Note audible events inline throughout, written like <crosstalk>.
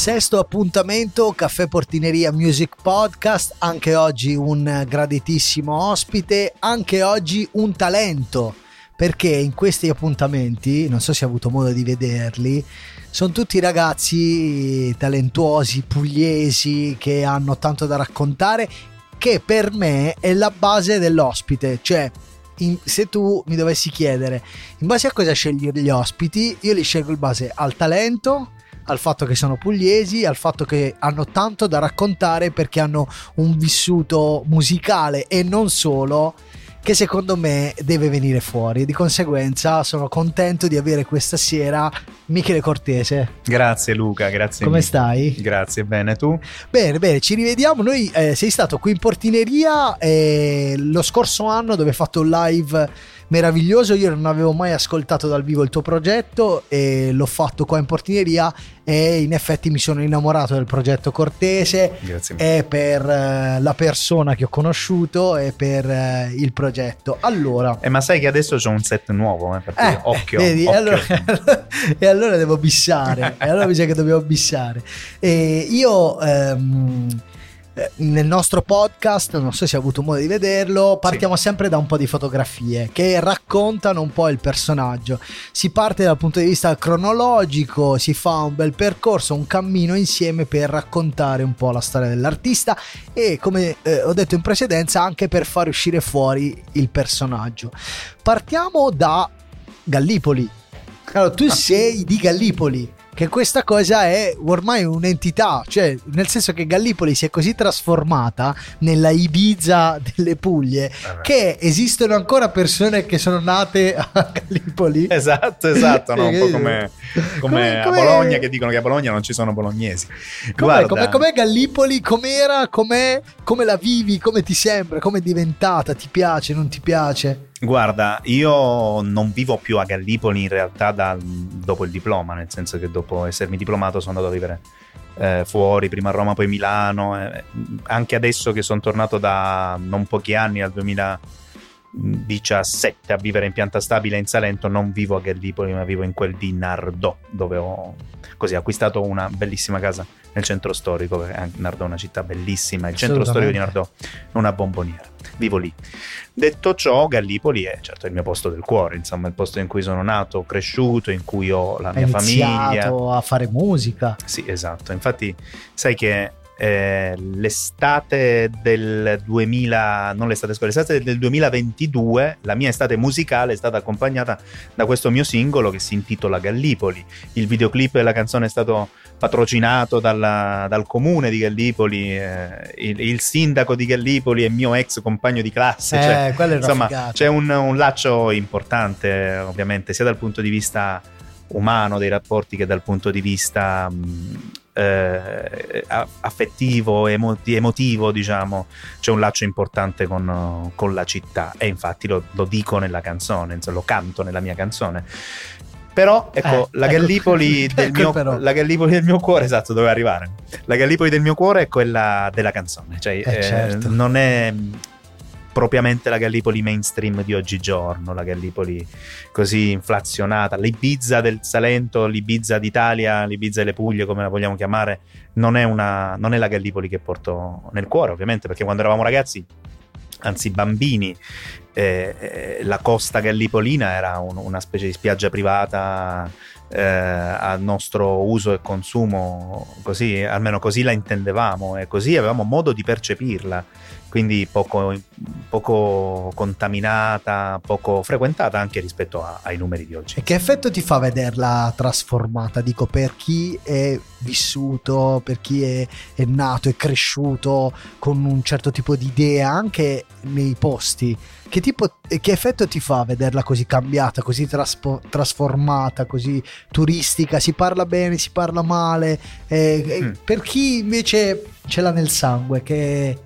Sesto appuntamento, Caffè Portineria Music Podcast, anche oggi un graditissimo ospite, anche oggi un talento, perché in questi appuntamenti, non so se hai avuto modo di vederli, sono tutti ragazzi talentuosi, pugliesi, che hanno tanto da raccontare, che per me è la base dell'ospite, cioè in, se tu mi dovessi chiedere in base a cosa scegli gli ospiti, io li scelgo in base al talento, al fatto che sono pugliesi, al fatto che hanno tanto da raccontare perché hanno un vissuto musicale e non solo che secondo me deve venire fuori. Di conseguenza sono contento di avere questa sera Michele Cortese. Grazie Luca, grazie. Come mille. stai? Grazie, bene, tu? Bene, bene, ci rivediamo. Noi eh, sei stato qui in portineria eh, lo scorso anno dove hai fatto un live meraviglioso. Io non avevo mai ascoltato dal vivo il tuo progetto e l'ho fatto qua in portineria e in effetti mi sono innamorato del progetto Cortese Grazie e per uh, la persona che ho conosciuto e per uh, il progetto. Allora, eh, ma sai che adesso c'è un set nuovo, eh, eh occhio, vedi, occhio. Allora, <laughs> e allora devo bissare, e allora mi sa che dobbiamo bissare. E io um, eh, nel nostro podcast, non so se hai avuto modo di vederlo, partiamo sì. sempre da un po' di fotografie che raccontano un po' il personaggio. Si parte dal punto di vista cronologico, si fa un bel percorso, un cammino insieme per raccontare un po' la storia dell'artista e come eh, ho detto in precedenza anche per far uscire fuori il personaggio. Partiamo da Gallipoli. Allora, tu ah. sei di Gallipoli che questa cosa è ormai un'entità, cioè nel senso che Gallipoli si è così trasformata nella Ibiza delle Puglie eh che esistono ancora persone che sono nate a Gallipoli. Esatto, esatto, no? un po' come, <laughs> come, come a Bologna che dicono che a Bologna non ci sono bolognesi. Com'è, com'è, com'è Gallipoli? Com'era? Com'è? Come la vivi? Come ti sembra? Come è diventata? Ti piace? Non ti piace? Guarda, io non vivo più a Gallipoli in realtà da, dopo il diploma, nel senso che dopo essermi diplomato sono andato a vivere eh, fuori, prima a Roma, poi a Milano. Eh, anche adesso che sono tornato da non pochi anni, al 2017, a vivere in pianta stabile in Salento, non vivo a Gallipoli, ma vivo in quel di Nardò, dove ho così, acquistato una bellissima casa nel centro storico, perché Nardò è una città bellissima, il centro storico di Nardò è una bomboniera. Vivo lì. Detto ciò, Gallipoli è certo il mio posto del cuore, insomma, il posto in cui sono nato, cresciuto, in cui ho la mia famiglia. a fare musica. Sì, esatto. Infatti, sai che eh, l'estate del 2000, non l'estate scuola, l'estate del 2022, la mia estate musicale è stata accompagnata da questo mio singolo che si intitola Gallipoli. Il videoclip della canzone è stato patrocinato dalla, dal comune di Gallipoli, eh, il, il, sindaco di Gallipoli è mio ex compagno di classe. Eh, cioè, insomma, c'è un, un, laccio importante, ovviamente, sia dal punto di vista umano dei rapporti che dal punto di vista mh, eh, affettivo, emoti- emotivo, diciamo, c'è un laccio importante con, con la città e infatti lo, lo dico nella canzone, insomma, lo canto nella mia canzone. Però ecco, eh, la, ecco, Gallipoli <laughs> ecco, del mio, la, Gallipoli del mio, cuore, esatto, dove arrivare. La Gallipoli del mio cuore è quella della canzone, cioè eh, certo. eh, non è propriamente la Gallipoli mainstream di oggigiorno, la Gallipoli così inflazionata, l'Ibiza del Salento, l'Ibiza d'Italia, l'Ibiza delle Puglie, come la vogliamo chiamare, non è, una, non è la Gallipoli che porto nel cuore, ovviamente, perché quando eravamo ragazzi anzi bambini, eh, eh, la costa gallipolina era un, una specie di spiaggia privata eh, a nostro uso e consumo, così, almeno così la intendevamo e così avevamo modo di percepirla quindi poco, poco, contaminata, poco frequentata anche rispetto a, ai numeri di oggi. E che effetto ti fa vederla trasformata? Dico per chi è vissuto, per chi è, è nato, è cresciuto con un certo tipo di idea anche nei posti. Che, tipo, che effetto ti fa vederla così cambiata, così traspo, trasformata, così turistica? Si parla bene, si parla male. Eh, mm. Per chi invece ce l'ha nel sangue, che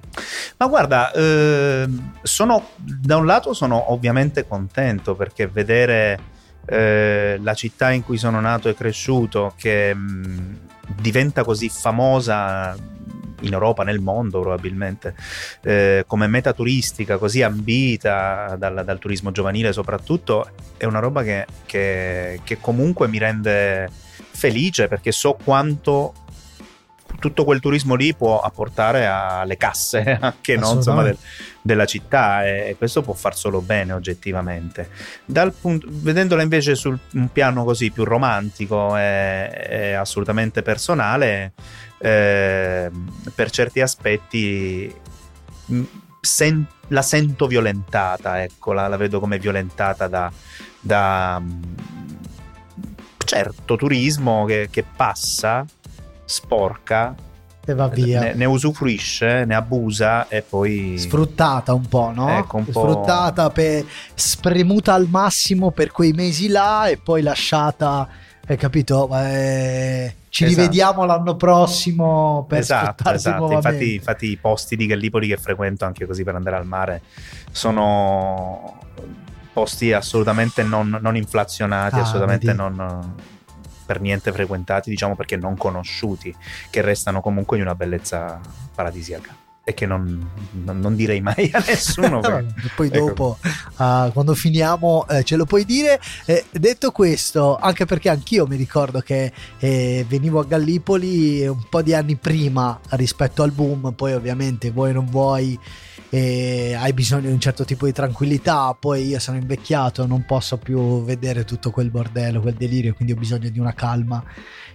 ma guarda, eh, sono, da un lato sono ovviamente contento perché vedere eh, la città in cui sono nato e cresciuto che mh, mm, diventa così famosa in Europa, nel mondo probabilmente, eh, come meta turistica così ambita dal, dal, turismo giovanile soprattutto, è una roba che, che, che comunque mi rende felice perché so quanto tutto quel turismo lì può apportare alle casse <laughs> anche no, insomma, del, della città e questo può far solo bene oggettivamente. Punto, vedendola invece su un piano così più romantico e, e assolutamente personale, eh, per certi aspetti sen- la sento violentata, ecco, la, la, vedo come violentata da, da certo turismo che, che passa sporca e va via. Ne, ne, usufruisce, ne abusa e poi... Sfruttata un po', no? Ecco, un Sfruttata, per, spremuta al massimo per quei mesi là e poi lasciata, hai capito? Eh, ci esatto. rivediamo l'anno prossimo per esatto, esatto. Infatti, infatti, i posti di Gallipoli che frequento anche così per andare al mare sono posti assolutamente non, non inflazionati, ah, assolutamente non per niente frequentati, diciamo perché non conosciuti, che restano comunque di una bellezza paradisiaca e che non, non, non, direi mai a nessuno. <laughs> poi ecco. dopo, uh, quando finiamo, eh, ce lo puoi dire. Eh, detto questo, anche perché anch'io mi ricordo che eh, venivo a Gallipoli un po' di anni prima rispetto al boom, poi ovviamente vuoi non vuoi e hai bisogno di un certo tipo di tranquillità, poi io sono invecchiato, non posso più vedere tutto quel bordello, quel delirio, quindi ho bisogno di una calma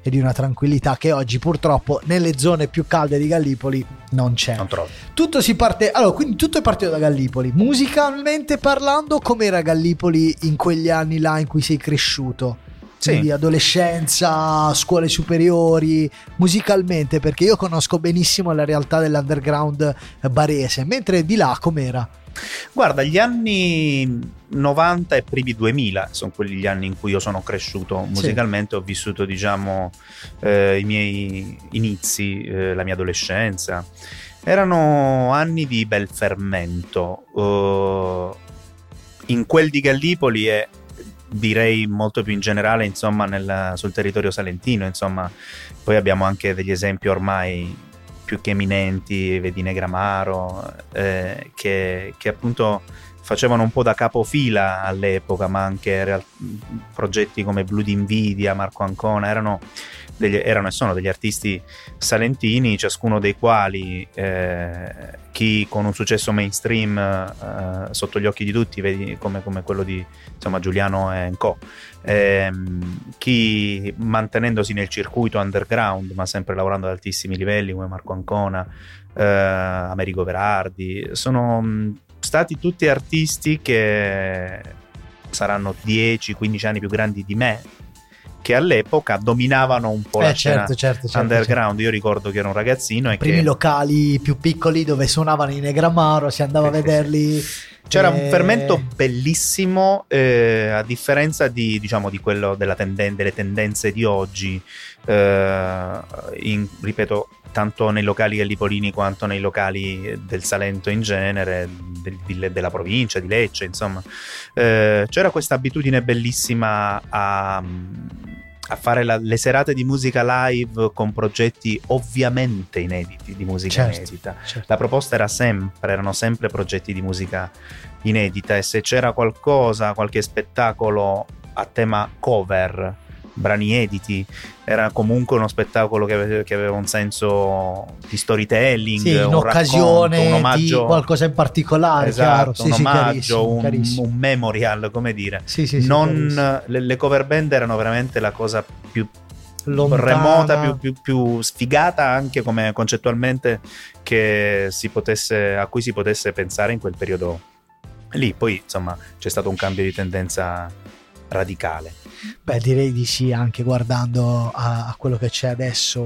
e di una tranquillità che oggi purtroppo nelle zone più calde di Gallipoli non c'è. Non. Tutto si parte, allora, quindi tutto è partito da Gallipoli. Musicalmente parlando, com'era Gallipoli in quegli anni là in cui sei cresciuto? Sì. quindi adolescenza, scuole superiori, musicalmente, perché io conosco benissimo la realtà dell'underground barese, mentre di là com'era? Guarda, gli anni 90 e primi 2000 sono quelli gli anni in cui io sono cresciuto musicalmente, sì. ho vissuto diciamo eh, i miei inizi, eh, la mia adolescenza. Erano anni di bel fermento. Uh, in quel di Gallipoli e direi molto più in generale insomma nel, sul territorio salentino insomma. Poi abbiamo anche degli esempi ormai più che eminenti vedi Negramaro eh, che, che, appunto facevano un po' da capofila all'epoca ma anche real- progetti come Blood Invidia Marco Ancona erano degli, erano e sono degli artisti salentini, ciascuno dei quali eh, chi con un successo mainstream eh, sotto gli occhi di tutti, vedi come, come quello di insomma, Giuliano e Co. Eh, chi mantenendosi nel circuito underground, ma sempre lavorando ad altissimi livelli, come Marco Ancona, eh, Americo Verardi, sono mm, stati tutti artisti che saranno 10-15 anni più grandi di me che all'epoca dominavano un po' eh, la certo, certo, certo, underground. Certo. Io ricordo che ero un ragazzino. I primi che... locali più piccoli dove suonavano i Negramaro, si andava a vederli. C'era eh... un fermento bellissimo, eh, a differenza di, diciamo, di quello tenden- delle tendenze di oggi. Eh, in, ripeto, tanto nei locali gallipolini quanto nei locali del Salento in genere, del, di, della provincia, di Lecce, insomma. Eh, c'era questa abitudine bellissima a a fare la, le serate di musica live con progetti ovviamente inediti di musica certo, inedita. Certo. La proposta era sempre, erano sempre progetti di musica inedita e se c'era qualcosa, qualche spettacolo a tema cover brani editi, era comunque uno spettacolo che aveva, che aveva un senso di storytelling, sì, in occasione un omaggio, di qualcosa in particolare, esatto, chiaro. un sì, omaggio, un, un, memorial, come dire. Sì, sì, non, le, le cover band erano veramente la cosa più Lontana. remota, più, più, più, sfigata anche come concettualmente potesse, a cui si potesse pensare in quel periodo lì. Poi, insomma, c'è stato un cambio di tendenza radicale. Beh, direi di sì, anche guardando a, a, quello che c'è adesso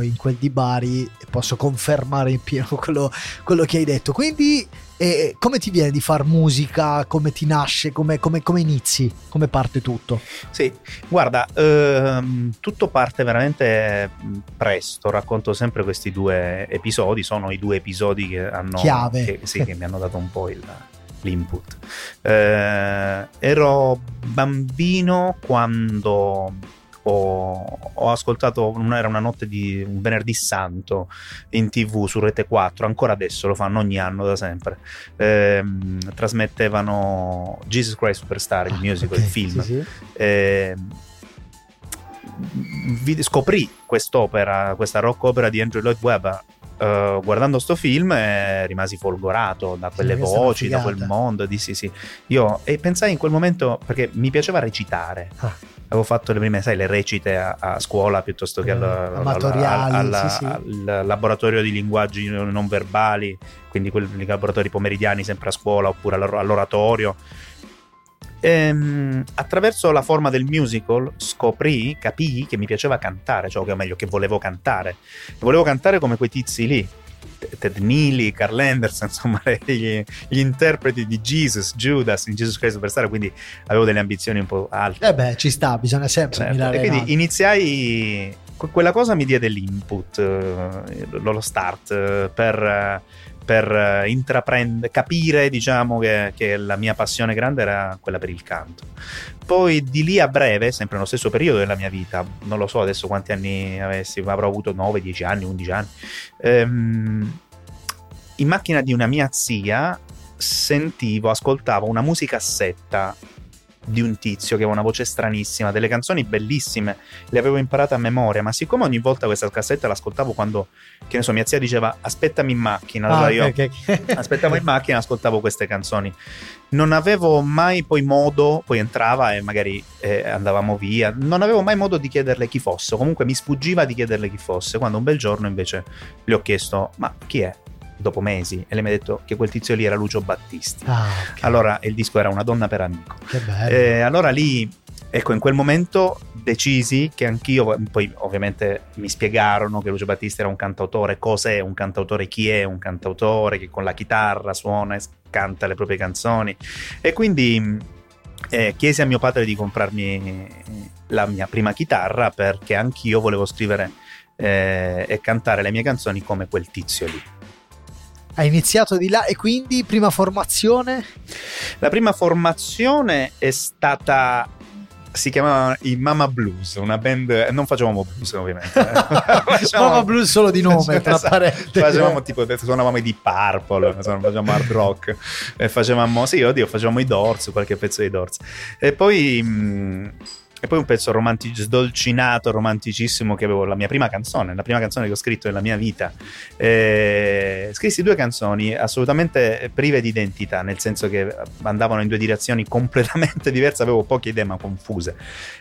in quel di Bari, posso confermare in pieno <laughs> quello, quello che hai detto. Quindi, eh, come ti viene di far musica? Come ti nasce? Come, come, come inizi? Come parte tutto? Sì, guarda, ehm, tutto parte veramente presto. Racconto sempre questi due episodi. Sono i due episodi che hanno. Chiave. Che, sì, che mi hanno dato un po' il l'input. Eh, ero bambino quando ho, ho, ascoltato, era una notte di un venerdì santo in tv su Rete 4, ancora adesso lo fanno ogni anno da sempre. Eh, trasmettevano Jesus Christ Superstar, il ah, musical, okay, il film. Sì, sì. Eh, scoprì quest'opera, questa rock opera di Andrew Lloyd Webber. Uh, guardando sto film eh, rimasi folgorato da quelle una voci, da quel mondo. Dissi sì. Io e pensai in quel momento perché mi piaceva recitare. Ah. Avevo fatto le prime, sai, le recite a, a scuola piuttosto che Eh, al, al- amatoriali, al- al- sì, sì. al laboratorio di linguaggi non verbali, quindi quelli laboratori pomeridiani sempre a scuola oppure all'or- all'oratorio. Ehm, attraverso la forma del musical scoprì, capii che mi piaceva cantare, cioè o meglio che volevo cantare. Volevo cantare come quei tizi lì. Ted Neely, Carl Anderson, <laughs> insomma, gli, gli interpreti di Jesus, Judas in Jesus Christ Superstar, quindi avevo delle ambizioni un po' alte. Eh beh, ci sta, bisogna sempre Certo. E in quindi iniziai, que- quella cosa mi diede l'input, eh, lo start eh, per, per eh, intraprendere, capire diciamo che, che la mia passione grande era quella per il canto. Poi di lì a breve, sempre nello stesso periodo della mia vita, non lo so adesso quanti anni avessi, avrò avuto 9, 10 anni, 11 anni, ehm, in macchina di una mia zia sentivo, ascoltavo una musicassetta di un tizio che aveva una voce stranissima, delle canzoni bellissime, le avevo imparate a memoria, ma siccome ogni volta questa cassetta l'ascoltavo quando, che ne so, mia zia diceva aspettami in macchina, allora Ah, io ok, ok. <laughs> aspettavo in macchina e ascoltavo queste canzoni. Non avevo mai poi modo, poi entrava e magari eh, andavamo via, non avevo mai modo di chiederle chi fosse, comunque mi sfuggiva di chiederle chi fosse, quando un bel giorno invece le ho chiesto ma chi è? Dopo mesi e lei mi ha detto che quel tizio lì era Lucio Battisti. Ah, ok. Allora il disco era Una donna per amico. che bello. Eh, allora lì, ecco, in quel momento decisi che anch'io, poi ovviamente mi spiegarono che Lucio Battisti era un cantautore, cos'è un cantautore, chi è un cantautore, che con la chitarra suona e canta le proprie canzoni. E quindi eh, chiesi a mio padre di comprarmi la mia prima chitarra perché anch'io volevo scrivere eh, e cantare le mie canzoni come quel tizio lì. Hai iniziato di là e quindi prima formazione? La prima formazione è stata. Si chiamava i Mama Blues, una band. Non facevamo blues, ovviamente. eh. <laughs> Facevamo- Mama Blues solo di nome, <laughs> tra Esatto. parentesi. Facevamo tipo, suonavamo i Deep Purple, facevamo hard rock. E facevamo, sì, oddio, facevamo i Doors, qualche pezzo dei Doors. E poi. mh, e poi un pezzo romantic- sdolcinato, romanticissimo che avevo, la mia prima canzone, la prima canzone che ho scritto nella mia vita. Eh, scrissi due canzoni assolutamente prive di identità, nel senso che andavano in due direzioni <laughs> completamente diverse, avevo poche idee ma confuse.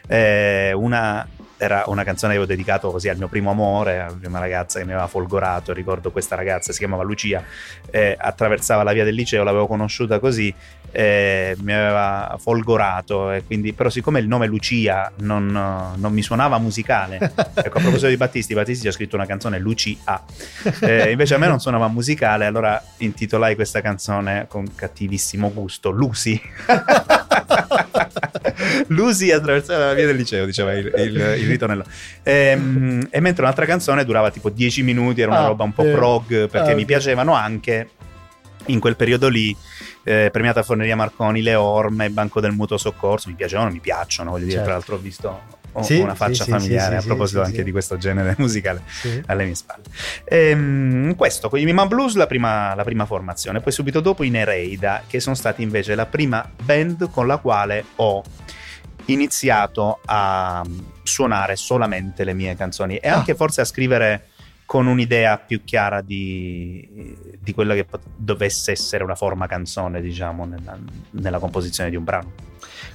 Eh, una era una canzone che avevo dedicato così al mio primo amore, alla prima ragazza che mi aveva folgorato, ricordo questa ragazza, si chiamava Lucia, eh, attraversava la via del liceo, l'avevo conosciuta così, eh, mi aveva folgorato, e quindi, però siccome il nome Lucia non, non mi suonava musicale, <laughs> ecco a proposito di Battisti, Battisti ha scritto una canzone Lucia, eh, invece a me non suonava musicale, allora intitolai questa canzone con cattivissimo gusto, Lucy. <laughs> <laughs> Lucy attraversava la via del liceo, diceva il, il, il ritornello. Ehm, E, mentre un'altra canzone durava tipo 10 minuti, era una Ah, roba un po' eh. prog, perché Ah, mi piacevano anche in quel periodo lì. eh, premiata Forneria Marconi, Le Orme, Banco del Mutuo Soccorso, mi piacevano, mi piacciono, voglio dire, Certo. tra l'altro ho visto ho Sì, una faccia sì, familiare sì, a proposito anche di questo genere <laughs> musicale alle mie spalle. Ehm, questo, con i Mima Blues la prima, la prima formazione, poi subito dopo i Nereida, che sono stati invece la prima band con la quale ho iniziato a suonare solamente le mie canzoni e Ah. anche forse a scrivere con un'idea più chiara di, di quella che pot- dovesse essere una forma canzone, diciamo, nella, nella composizione di un brano.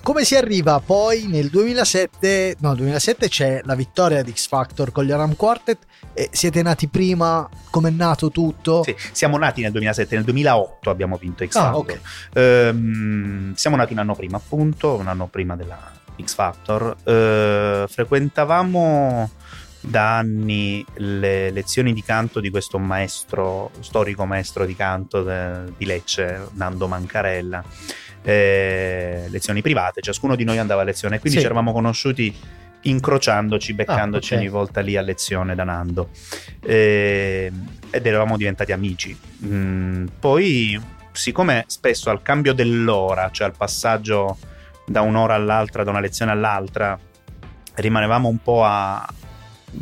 Come si arriva poi nel 2007? No, 2007 c'è la vittoria di X Factor con gli Aram Quartet. E siete nati prima? Come è nato tutto? Sì, siamo nati nel 2007, nel 2008 abbiamo vinto X Ah, Factor. ok. Ehm, siamo nati un anno prima, appunto, un anno prima della X Factor. Eh, frequentavamo da anni le lezioni di canto di questo maestro, storico maestro di canto de- di Lecce, Nando Mancarella. Eh, lezioni private, ciascuno di noi andava a lezione, quindi Sì. ci eravamo conosciuti incrociandoci, beccandoci ok. ogni volta lì a lezione da Nando. Eh, ed eravamo diventati amici. Mm, poi, siccome spesso al cambio dell'ora, cioè al passaggio da un'ora all'altra, da una lezione all'altra, rimanevamo un po' a,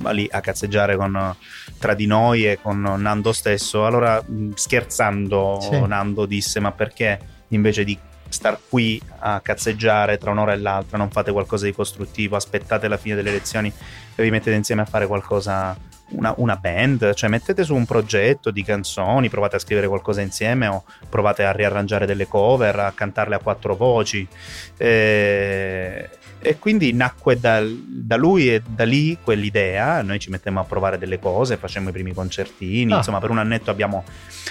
a lì a cazzeggiare con, tra di noi e con Nando stesso. Allora, mh, scherzando, Sì. Nando disse: Ma perché invece di star qui a cazzeggiare tra un'ora e l'altra, non fate qualcosa di costruttivo, aspettate la fine delle lezioni e vi mettete insieme a fare qualcosa una, una, band, cioè mettete su un progetto di canzoni, provate a scrivere qualcosa insieme o provate a riarrangiare delle cover, a cantarle a quattro voci. E, e quindi nacque da, da, lui e da lì quell'idea, noi ci mettemmo a provare delle cose, facemmo i primi concertini, ah. insomma per un annetto abbiamo,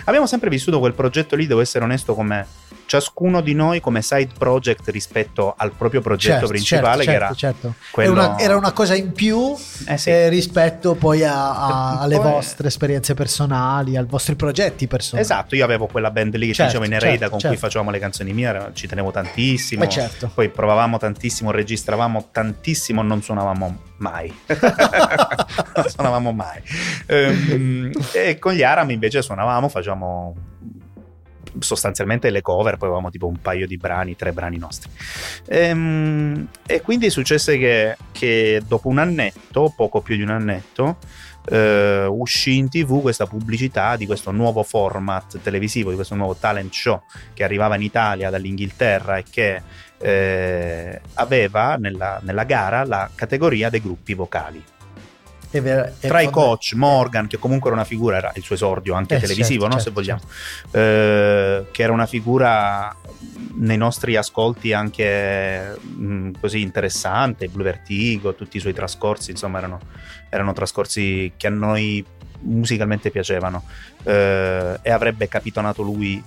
abbiamo sempre vissuto quel progetto lì, devo essere onesto come ciascuno di noi come side project rispetto al proprio progetto certo, principale certo, che era certo. quello... una, era una cosa in più eh sì. eh, rispetto poi a, a, alle Poi- vostre esperienze personali, ai vostri progetti personali. Esatto, io avevo quella band lì che Certo, ci diceva in Ereida certo, con certo. cui facevamo le canzoni mie, ci tenevo tantissimo. Certo. Poi provavamo tantissimo, registravamo tantissimo, non suonavamo mai. <laughs> non suonavamo mai. Ehm, e con gli Aram invece suonavamo, facevamo sostanzialmente le cover, poi avevamo tipo un paio di brani, tre brani nostri. Ehm, e quindi successe che, che dopo un annetto, poco più di un annetto, eh, uscì in tv questa pubblicità di questo nuovo format televisivo, di questo nuovo talent show che arrivava in Italia dall'Inghilterra e che eh, aveva nella, nella gara la categoria dei gruppi vocali. È ver- è Tra i coach, Morgan, che comunque era una figura, era il suo esordio anche Eh, televisivo, certo, no? certo, se vogliamo, Eh, che era una figura nei nostri ascolti anche mh, così interessante, Blue Vertigo, tutti i suoi trascorsi, insomma, erano, erano trascorsi che a noi musicalmente piacevano Eh, e avrebbe capitonato lui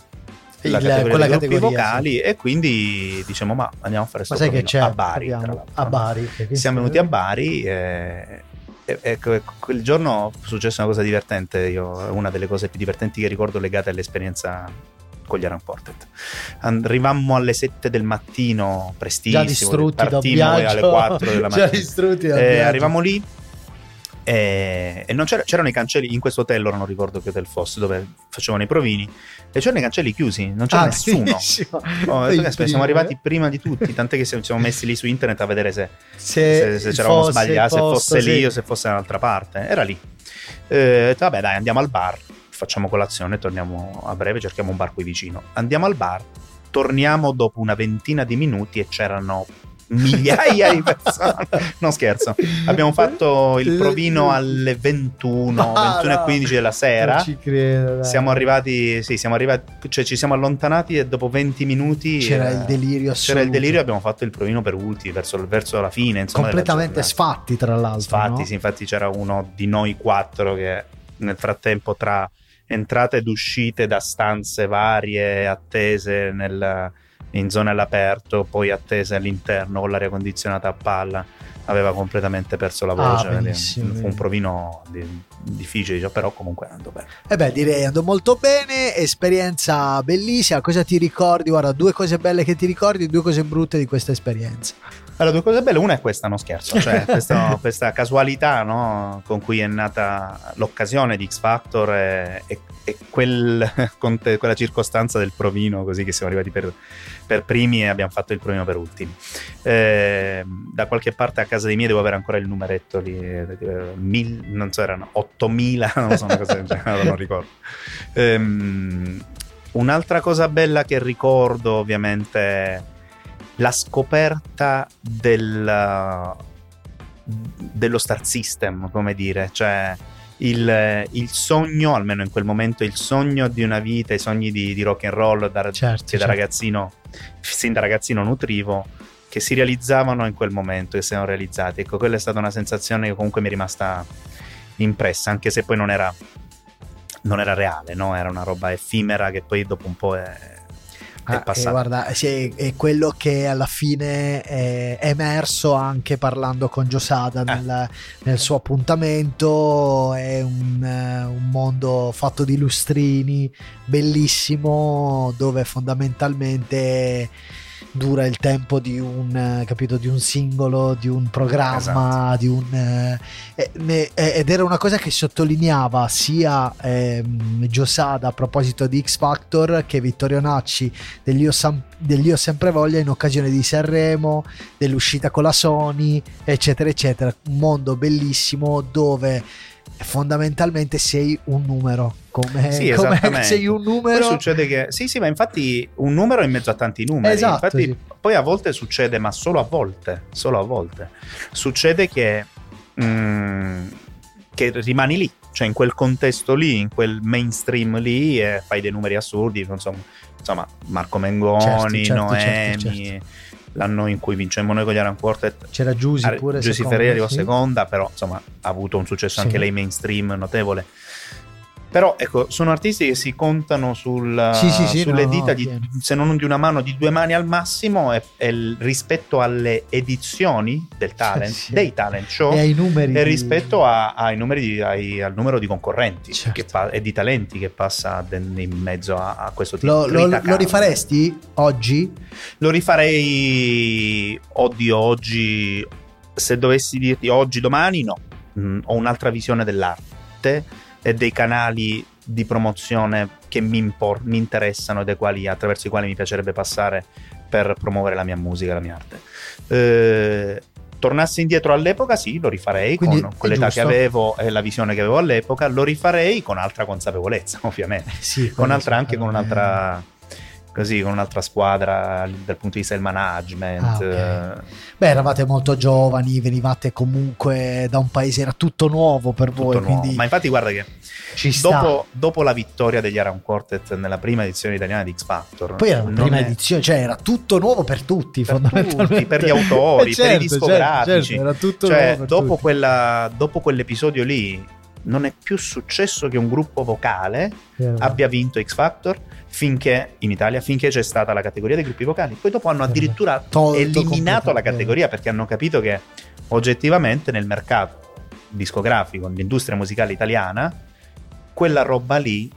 la Il- categoria quella categoria, sì. vocali e quindi diciamo ma andiamo a fare Ma sto sai che provino c'è? a Bari a? Bari. questo- siamo venuti a Bari e, e- e que- quel giorno è successa una cosa divertente io, una delle cose più divertenti che ricordo legate all'esperienza con gli Aran Portet arrivammo alle 7 del mattino prestissimo Già distrutti partimmo alle 4 della <laughs> Già mattina. distrutti dal Eh, arrivammo lì e, e non c'era- c'erano i cancelli in questo hotel, ora non ricordo che hotel fosse, dove facevano i provini, e c'erano i cancelli chiusi, non c'era Ah, nessuno. Oh, detto, Il "Caspita, primo, siamo arrivati prima di tutti, tant'è che siamo messi lì su internet a vedere se, Se, se, se c'eravamo sbagliati, se fosse lì sì. o se fosse da un'altra parte. Era lì. Eh, detto, vabbè, dai, andiamo al bar, facciamo colazione, torniamo a breve, cerchiamo un bar qui vicino. Andiamo al bar, torniamo dopo una ventina di minuti e c'erano migliaia di persone. Non scherzo. Abbiamo fatto il provino alle 21, Ah, 21 e no. 15 della Non sera. ci credo. dai. Siamo arrivati, sì, siamo arrivati, cioè ci siamo allontanati e dopo 20 minuti C'era eh, il delirio C'era il assoluto. delirio, abbiamo fatto il provino per ultimi, verso, verso la fine. Insomma, completamente sfatti, tra l'altro. Sfatti, no? sì, infatti c'era uno di noi quattro che nel frattempo tra entrate ed uscite da stanze varie, attese nel- in zone all'aperto, poi attese all'interno con l'aria condizionata a palla, aveva completamente perso la Ah, voce. benissimo. Fu un provino di- difficile, diciamo, però comunque andò bene. Eh beh, direi andò molto bene, esperienza bellissima. Cosa ti ricordi? Guarda, due cose belle che ti ricordi, due cose brutte di questa esperienza. Allora, due cose belle, una è questa, non scherzo, cioè <laughs> questo- questa casualità no, con cui è nata l'occasione di X Factor e, e- e quel- <laughs> con te- quella circostanza del provino, così che siamo arrivati per, per primi e abbiamo fatto il provino per ultimi. Eh, da qualche parte a casa dei miei devo avere ancora il numeretto lì, eh, mil- non so, erano 8000, <laughs> non so, una cosa del genere, non ricordo. Ehm, un'altra cosa bella che ricordo, ovviamente, la scoperta del, dello Star System, come dire, cioè il, il sogno, almeno in quel momento, il sogno di una vita, i sogni di, di rock and roll da, Certo, che da certo. ragazzino, sin da ragazzino nutrivo, che si realizzavano in quel momento, che si erano realizzati. Ecco, quella è stata una sensazione che comunque mi è rimasta impressa, anche se poi non era, non era reale, no? era una roba effimera che poi dopo un po' è Ah, e passata. guarda, sì, è quello che alla fine è emerso anche parlando con Giosada Eh. nel, nel suo appuntamento. È un, eh, un mondo fatto di lustrini, bellissimo, dove fondamentalmente dura il tempo di un, eh, capito, di un singolo, di un programma, Esatto. di un... eh, eh, ne- eh, ed era una cosa che sottolineava sia ehm, Giosada a proposito di X Factor che Vittorio Nacci degli Io, Sam- degli Io Sempre Voglia in occasione di Sanremo, dell'uscita con la Sony, eccetera, eccetera. Un mondo bellissimo dove fondamentalmente sei un numero. Come, Sì, come sei un numero. Poi succede che sì, sì, ma infatti un numero in mezzo a tanti numeri. Esatto, infatti, sì. poi a volte succede, ma solo a volte, solo a volte. Succede che, mm, che rimani lì, cioè in quel contesto lì, in quel mainstream lì e fai dei numeri assurdi, insomma, insomma Marco Mengoni, Certo, certo, Noemi, certo, l'anno in cui vincemmo noi con gli Aran Quartet. C'era Giusy pure. Giusy Ferreri arrivò sì. seconda, però insomma ha avuto un successo Sì. anche lei mainstream notevole. Però ecco, sono artisti che si contano sul- Sì, sì, sì, sulle no, dita, no, di- se non di una mano, di due mani al massimo, e, e rispetto alle edizioni del talent, <laughs> dei talent show E ai numeri. e rispetto a- ai numeri di- ai- al numero di concorrenti Certo. che pa- e di talenti che passa in mezzo a, a questo tipo Lo, di lo- lo Cavolo. rifaresti oggi? Lo rifarei oddio oggi se dovessi dirti oggi domani no Mm, ho un'altra visione dell'arte e dei canali di promozione che mi, impor- mi interessano e dei quali, attraverso i quali mi piacerebbe passare per promuovere la mia musica la mia arte. Eh, tornassi indietro all'epoca sì lo rifarei Quindi con, è con l'età che giusto. avevo e la visione che avevo all'epoca lo rifarei con altra consapevolezza <laughs> ovviamente. Sì, con altra, anche con un'altra così con un'altra squadra dal punto di vista del management Ah, ok. eh, Beh, eravate molto giovani, venivate comunque da un paese, era tutto nuovo per voi, tutto nuovo. quindi ma infatti guarda che ci sta. dopo, dopo la vittoria degli Aram Quartet nella prima edizione italiana di X Factor Poi era la prima è- edizione, cioè era tutto nuovo per tutti, Per fondamentalmente. tutti, per gli <laughs> autori, Eh, per i certo, discografici. certo, era tutto cioè nuovo dopo, quella, dopo quell'episodio lì non è più successo che un gruppo vocale Vero. abbia vinto X Factor finché in Italia finché c'è stata la categoria dei gruppi vocali. Poi dopo hanno addirittura Tolto eliminato la categoria perché hanno capito che oggettivamente nel mercato discografico nell'industria musicale italiana quella roba lì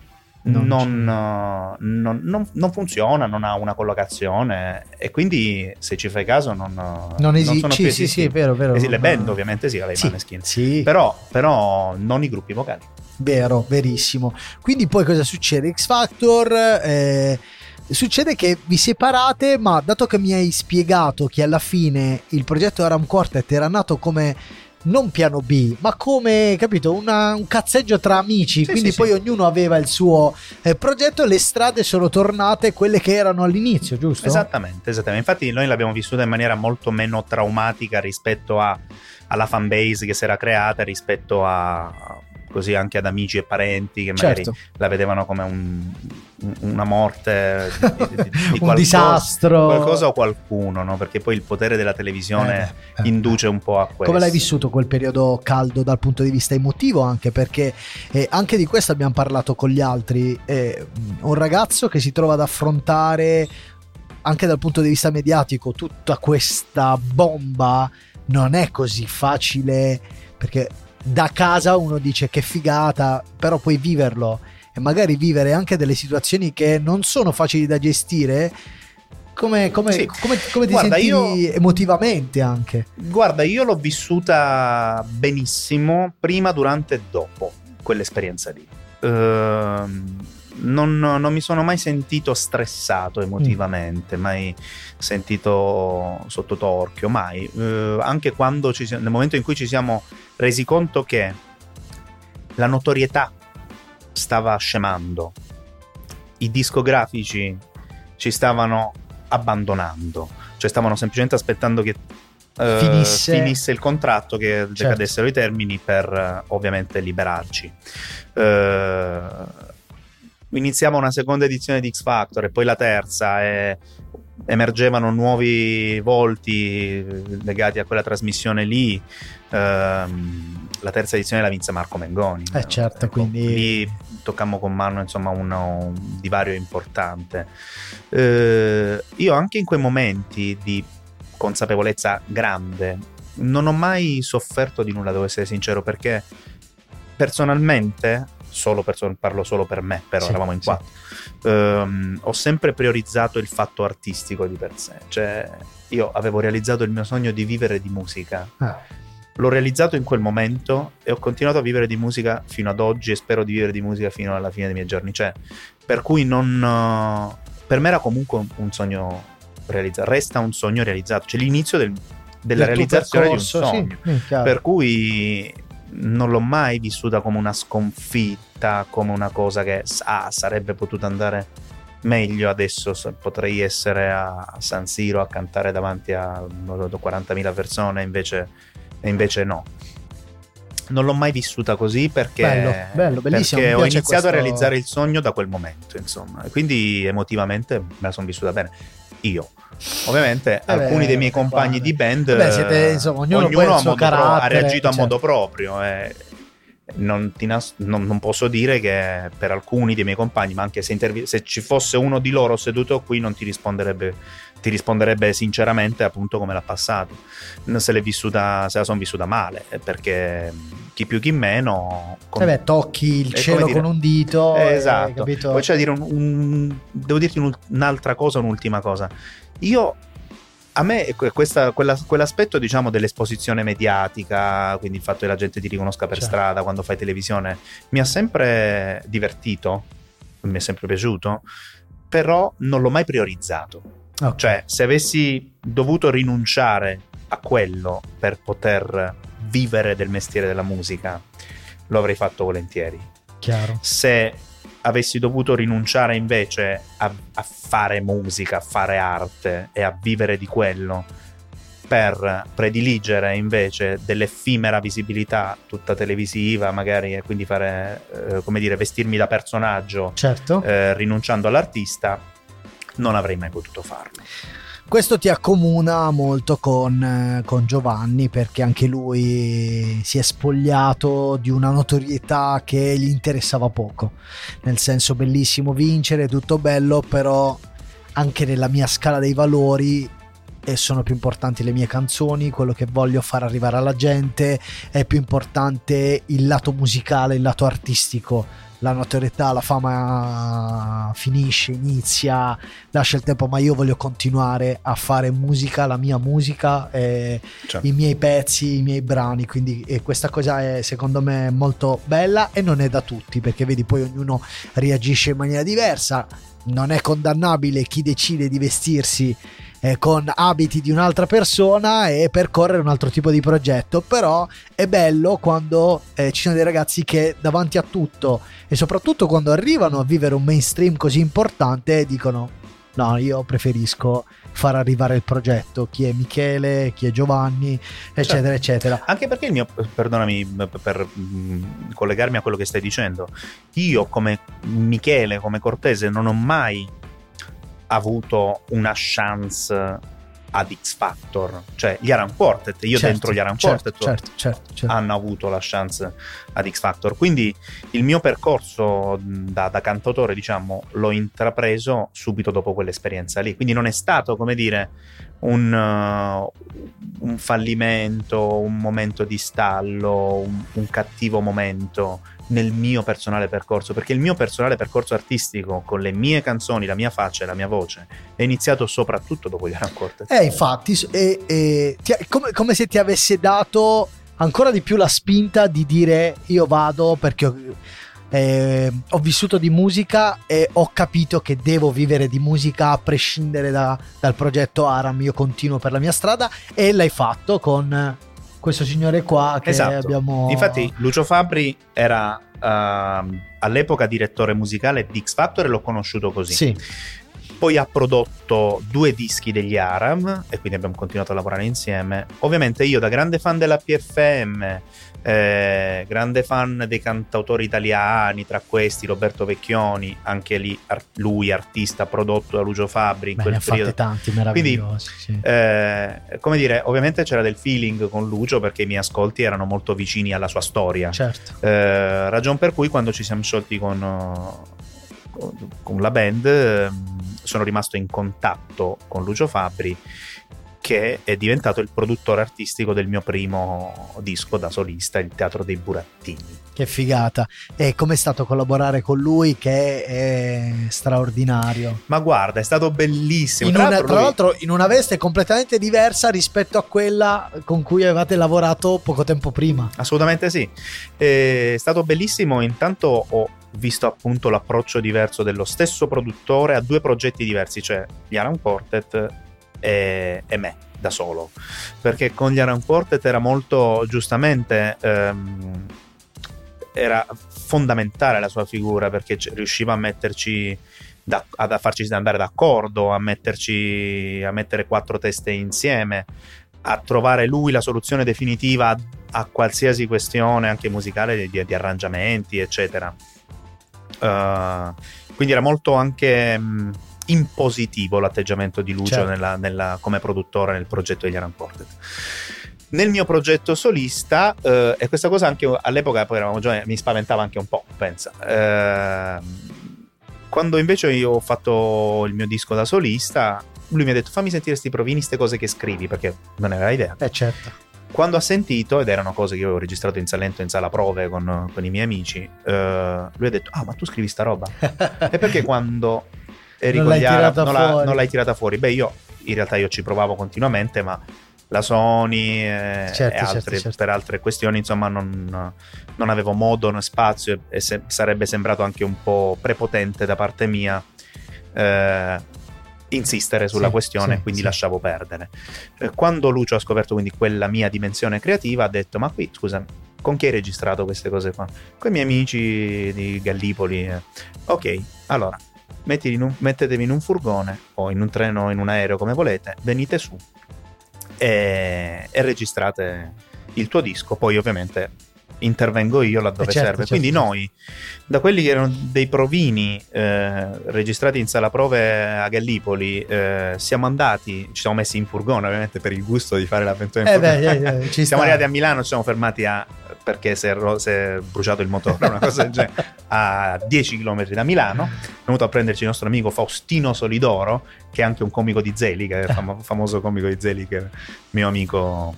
Non eh, non- non- non funziona, non ha una collocazione e quindi se ci fai caso non, Non esiste. Sì, sì, sì, vero, vero. Eh sì, le band ovviamente sì, le Sì, Maneskin. sì. Però, però non i gruppi vocali. Vero, verissimo. Quindi poi cosa succede? X Factor eh, succede che vi separate, ma dato che mi hai spiegato che alla fine il progetto Aram Quartet era nato come non piano B, ma come, capito, una- un cazzeggio tra amici, Sì, quindi sì, poi sì. ognuno aveva il suo eh, progetto, le strade sono tornate quelle che erano all'inizio, giusto? Esattamente, esattamente. Infatti noi l'abbiamo vissuta in maniera molto meno traumatica rispetto a- alla fanbase che si era creata, rispetto a così anche ad amici e parenti che magari Certo, la vedevano come un- un- una morte di, di- di- <laughs> di un qualcosa- disastro. qualcosa o qualcuno, no? Perché poi il potere della televisione Eh, eh, induce un po' a questo. Come l'hai vissuto quel periodo caldo dal punto di vista emotivo? Anche perché eh, anche di questo abbiamo parlato con gli altri. eh, un ragazzo che si trova ad affrontare anche dal punto di vista mediatico tutta questa bomba non è così facile perché da casa uno dice che figata, però poi viverlo e magari vivere anche delle situazioni che non sono facili da gestire. Come, come- Sì. come- come ti Guarda, io- emotivamente anche? Guarda, io l'ho vissuta benissimo prima, durante e dopo quell'esperienza lì. Ehm, non, non mi sono mai sentito stressato emotivamente, mai sentito sotto torchio, mai. Eh, anche quando ci nel momento in cui ci siamo resi conto che la notorietà stava scemando, i discografici ci stavano abbandonando, cioè stavano semplicemente aspettando che eh, Finisse. finisse il contratto, che decadessero i termini per ovviamente liberarci. Eh, iniziava una seconda edizione di X Factor e poi la terza e emergevano nuovi volti legati a quella trasmissione lì. Ehm, la terza edizione la vinse Marco Mengoni. Eh, certo, quindi- lì toccammo con mano insomma un, un divario importante. Eh, io anche in quei momenti di consapevolezza grande non ho mai sofferto di nulla, devo essere sincero, perché personalmente, solo perso- parlo solo per me, però Sì, eravamo in sì. quattro, ehm, ho sempre priorizzato il fatto artistico di per sé. Cioè, io avevo realizzato il mio sogno di vivere di musica. Ah, L'ho realizzato in quel momento e ho continuato a vivere di musica fino ad oggi e spero di vivere di musica fino alla fine dei miei giorni. Cioè, per cui non. eh, Per me era comunque un, un sogno realizzato. Resta un sogno realizzato. Cioè, l'inizio del- della realizzazione di un percorso, sogno. sì, chiaro. Per cui non l'ho mai vissuta come una sconfitta, come una cosa che ah, sarebbe potuta andare meglio adesso potrei essere a San Siro a cantare davanti a 40.000 persone invece, invece no. Non l'ho mai vissuta così perché, bello, bello, perché ho iniziato questo... a realizzare il sogno da quel momento insomma quindi emotivamente me la sono vissuta bene io Ovviamente eh alcuni beh, dei miei compagni guarda. di band Beh, siete, insomma, ognuno, ognuno ha, pro- ha, reagito certo. a modo proprio. Eh. Non, nas- non, non, posso dire che per alcuni dei miei compagni, ma anche se, intervi- se, ci fosse uno di loro seduto qui, non ti risponderebbe, ti risponderebbe sinceramente appunto come l'ha passato. Se, l'è vissuta, se la sono vissuta male, eh, perché chi più chi meno. Con... Eh beh, tocchi il cielo dire, con un dito. Eh, esatto. Poi c'è da dire un, un, devo dirti un'altra cosa, un'ultima cosa. Io a me questa, quella, quell'aspetto diciamo dell'esposizione mediatica, quindi il fatto che la gente ti riconosca per certo. strada quando fai televisione, mi ha sempre divertito, mi è sempre piaciuto, però non l'ho mai priorizzato. Okay. Cioè, se avessi dovuto rinunciare a quello per poter vivere del mestiere della musica, lo avrei fatto volentieri. Chiaro. Se avessi dovuto rinunciare invece a, a, fare musica, a fare arte e a vivere di quello per prediligere invece dell'effimera visibilità tutta televisiva, magari e quindi fare, eh, come dire, vestirmi da personaggio, certo. eh, rinunciando all'artista, non avrei mai potuto farlo. Questo ti accomuna molto con, eh, con, Giovanni perché anche lui si è spogliato di una notorietà che gli interessava poco. Nel senso bellissimo vincere, tutto bello, però anche nella mia scala dei valori e sono più importanti le mie canzoni, quello che voglio far arrivare alla gente, è più importante il lato musicale, il lato artistico la notorietà, la fama finisce, inizia, lascia il tempo, ma io voglio continuare a fare musica, la mia musica, eh, certo. i miei pezzi, i miei brani, quindi questa cosa è secondo me molto bella e non è da tutti, perché vedi poi ognuno reagisce in maniera diversa, non è condannabile chi decide di vestirsi eh, con abiti di un'altra persona e percorrere un altro tipo di progetto. Però è bello quando eh, ci sono dei ragazzi che davanti a tutto e soprattutto quando arrivano a vivere un mainstream così importante dicono no, io preferisco far arrivare il progetto, chi è Michele, chi è Giovanni, eccetera, certo. eccetera. Anche perché il mio, perdonami per mm, collegarmi a quello che stai dicendo, io come Michele, come Cortese, non ho mai avuto una chance ad X Factor, cioè gli Aran Quartet, io certo, dentro gli Aran certo, Quartet certo, certo, certo, hanno avuto la chance ad X Factor, quindi il mio percorso da, da cantautore diciamo l'ho intrapreso subito dopo quell'esperienza lì, quindi non è stato come dire un, uh, un fallimento, un momento di stallo, un, un cattivo momento nel mio personale percorso, perché il mio personale percorso artistico con le mie canzoni, la mia faccia e la mia voce è iniziato soprattutto dopo gli Aran Quartet. Eh, infatti, e, e, ti, come, come se ti avesse dato ancora di più la spinta di dire io vado perché ho, eh, ho, vissuto di musica e ho capito che devo vivere di musica a prescindere da, dal progetto Aram, io continuo per la mia strada e l'hai fatto con questo signore qua che esatto. abbiamo... Infatti Lucio Fabri era uh, all'epoca direttore musicale di X Factor e l'ho conosciuto così. Sì. Poi ha prodotto due dischi degli Aram e quindi abbiamo continuato a lavorare insieme. Ovviamente io da grande fan della PFM eh, grande fan dei cantautori italiani, tra questi Roberto Vecchioni, anche lì art- lui artista prodotto da Lucio Fabri in Beh, quel ne periodo. tanti meravigliosi. Quindi, sì. eh, come dire, ovviamente c'era del feeling con Lucio perché i miei ascolti erano molto vicini alla sua storia. Certo. Eh, ragion per cui quando ci siamo sciolti con, con la band ehm, sono rimasto in contatto con Lucio Fabri che è diventato il produttore artistico del mio primo disco da solista, il Teatro dei Burattini. Che figata! E com'è stato collaborare con lui che è straordinario? Ma guarda, è stato bellissimo. Tra, una, tra l'altro in una veste completamente diversa rispetto a quella con cui avevate lavorato poco tempo prima. Assolutamente sì. È stato bellissimo. Intanto ho visto appunto l'approccio diverso dello stesso produttore a due progetti diversi, cioè gli Aram Quartet e, e me da solo, perché con gli Aran Quartet era molto giustamente... Ehm, era fondamentale la sua figura perché riusciva a metterci da, a farci andare d'accordo, a metterci a mettere quattro teste insieme, a trovare lui la soluzione definitiva a, a qualsiasi questione, anche musicale, di, di arrangiamenti, eccetera. Uh, quindi era molto anche mh, impositivo l'atteggiamento di Lucio certo. nella, nella, come produttore nel progetto degli Aran Quartet nel mio progetto solista, eh, e questa cosa anche all'epoca, poi eravamo giovani, mi spaventava anche un po', pensa. Eh, quando invece io ho fatto il mio disco da solista, lui mi ha detto fammi sentire questi provini, queste cose che scrivi, perché non ne aveva idea. Eh certo. Quando ha sentito, ed erano cose che io avevo registrato in Salento in sala prove con, con i miei amici, eh, lui ha detto ah ma tu scrivi sta roba? <laughs> e perché quando non, l'hai tirata non, la, non l'hai tirata fuori? Beh io in realtà io ci provavo continuamente, ma la Sony e, certo, e altre, certo, certo. per altre questioni, insomma, non, non avevo modo né spazio e se, sarebbe sembrato anche un po' prepotente da parte mia eh, insistere sulla sì, questione, sì, quindi sì. lasciavo perdere. Eh, quando Lucio ha scoperto quindi quella mia dimensione creativa, ha detto: Ma qui scusa, con chi hai registrato queste cose qua? Con i miei amici di Gallipoli. Eh. Ok, allora. Un, mettetevi in un furgone o in un treno o in un aereo come volete, venite su, e, e registrate il tuo disco. Poi ovviamente intervengo io laddove eh certo, serve. Certo, Quindi certo. noi, da quelli che erano dei provini eh, registrati in sala prove a Gallipoli, eh, siamo andati, ci siamo messi in furgone ovviamente per il gusto di fare l'avventura in eh furgone. Beh, eh, siamo arrivati a Milano, ci siamo fermati a perché si è, si è bruciato il motore, una cosa del genere, a 10 km da Milano. È venuto a prenderci il nostro amico Faustino Solidoro, che è anche un comico di Zeli, che è il fam- famoso comico di Zeli, che è mio amico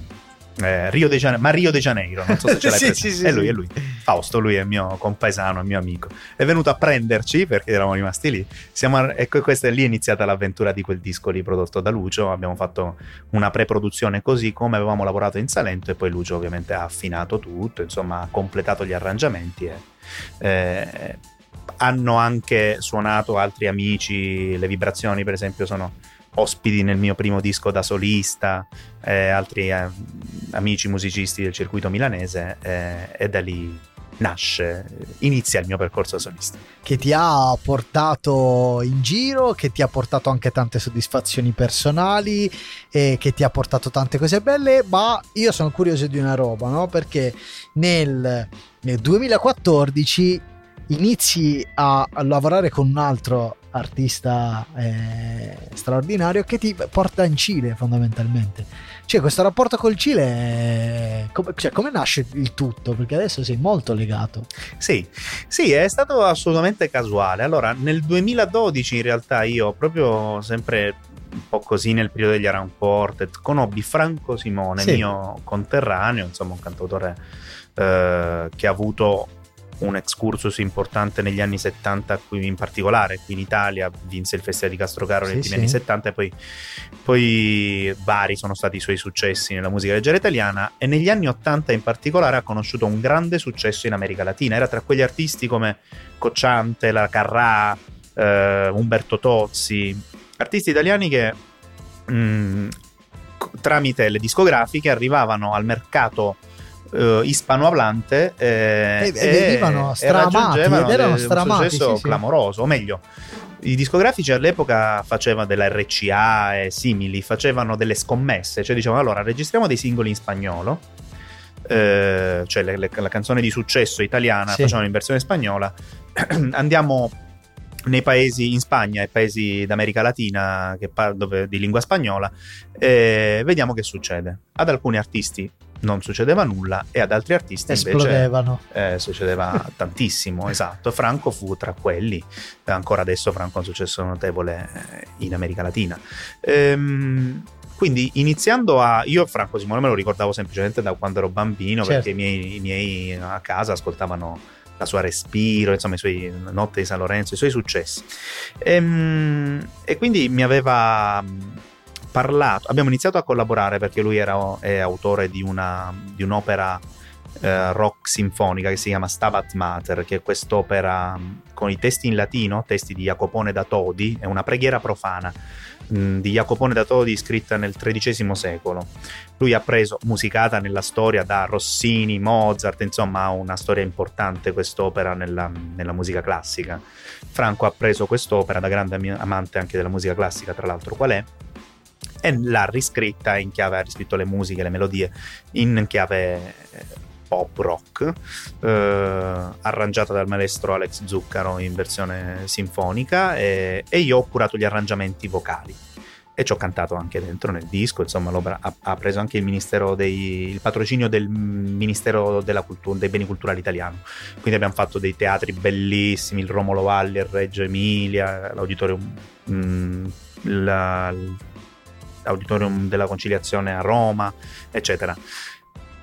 eh, Rio de Janeiro, ma Rio de Janeiro, non so se ce <laughs> l'hai sì, sì, sì, è lui, è lui. Fausto, lui è il mio compaesano, è mio amico. È venuto a prenderci perché eravamo rimasti lì. Siamo, ecco, questa è lì iniziata l'avventura di quel disco lì prodotto da Lucio. Abbiamo fatto una pre-produzione così come avevamo lavorato in Salento e poi Lucio ovviamente ha affinato tutto, insomma ha completato gli arrangiamenti e, eh, hanno anche suonato altri amici, le vibrazioni per esempio sono ospiti nel mio primo disco da solista, eh, altri eh, amici musicisti del circuito milanese eh, e da lì nasce, inizia il mio percorso da solista. Che ti ha portato in giro, che ti ha portato anche tante soddisfazioni personali, e che ti ha portato tante cose belle, ma io sono curioso di una roba, no? Perché nel, nel 2014 inizi a, lavorare con un altro artista eh, straordinario che ti porta in Cile fondamentalmente. Cioè questo rapporto col Cile, è... come, cioè, come nasce il tutto? Perché adesso sei molto legato. Sì, sì, è stato assolutamente casuale. Allora, nel 2012 in realtà io proprio sempre un po' così nel periodo degli Around Quartet conobbi Franco Simone, sì. mio conterraneo, insomma un cantautore eh, che ha avuto un excursus importante negli anni 70 qui in particolare qui in Italia vinse il Festival di Castrocaro sì, negli sì. anni 70 e poi, poi, vari sono stati i suoi successi nella musica leggera italiana e negli anni 80 in particolare ha conosciuto un grande successo in America Latina era tra quegli artisti come Cocciante, la Carrà eh, Umberto Tozzi artisti italiani che mh, mm, tramite le discografiche arrivavano al mercato uh, ispanohablante eh, e, e, venivano stramati ed erano stramati un successo sì, clamoroso, o meglio i discografici all'epoca facevano della RCA e simili, facevano delle scommesse, cioè dicevano allora registriamo dei singoli in spagnolo, eh, cioè le, le, la canzone di successo italiana sì. facciamo in versione spagnola, <clears throat> andiamo nei paesi in Spagna e paesi d'America Latina par- dove, di lingua spagnola e vediamo che succede. Ad alcuni artisti non succedeva nulla e ad altri artisti Esplodevano. invece eh, succedeva <laughs> tantissimo, esatto. Franco fu tra quelli, ancora adesso Franco ha un successo notevole eh, in America Latina. Ehm, quindi iniziando a... Io Franco Simone me lo ricordavo semplicemente da quando ero bambino certo. perché i miei, i miei a casa ascoltavano la sua Respiro, insomma i suoi Notte di San Lorenzo, i suoi successi. Ehm, e quindi mi aveva parlato, abbiamo iniziato a collaborare perché lui era, è autore di, una, di un'opera eh, rock sinfonica che si chiama Stabat Mater, che è quest'opera mm, con i testi in latino, testi di Jacopone da Todi, è una preghiera profana mh, mm, di Jacopone da Todi scritta nel XIII secolo. Lui ha preso, musicata nella storia da Rossini, Mozart, insomma ha una storia importante quest'opera nella, nella musica classica. Franco ha preso quest'opera da grande amante anche della musica classica, tra l'altro qual è? E l'ha riscritta in chiave, ha riscritto le musiche, le melodie in chiave pop rock, eh, arrangiata dal maestro Alex Zuccaro in versione sinfonica e, e, io ho curato gli arrangiamenti vocali. E ci ho cantato anche dentro nel disco, insomma ha, ha preso anche il, dei, il patrocinio del Ministero Cultura, dei Beni Culturali Italiano, quindi abbiamo fatto dei teatri bellissimi, il Romolo Valli, il Reggio Emilia, l'auditorium... Mh, mm, la, l'auditorium della conciliazione a Roma, eccetera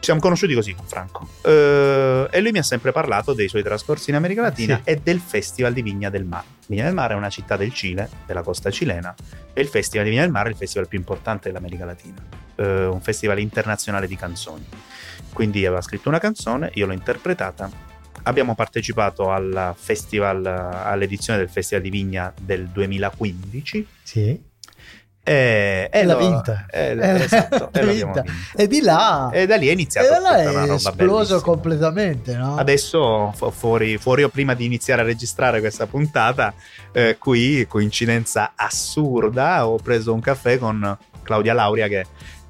siamo conosciuti così con Franco. Uh, e lui mi ha sempre parlato dei suoi trascorsi in America Latina sì. e del Festival di Vigna del Mare. Vigna del Mare è una città del Cile, della costa cilena, e il Festival di Vigna del Mare è il festival più importante dell'America Latina, uh, un festival internazionale di canzoni. Quindi aveva scritto una canzone, io l'ho interpretata. Abbiamo partecipato al festival, all'edizione del Festival di Vigna del 2015. Sì e, e l'ha vinta. <laughs> E, esatto, e, vinta. e di là e da lì è iniziato e da là è esploso completamente no? adesso fuori, fuori o prima di iniziare a registrare questa puntata eh, qui coincidenza assurda ho preso un caffè con Claudia Lauria che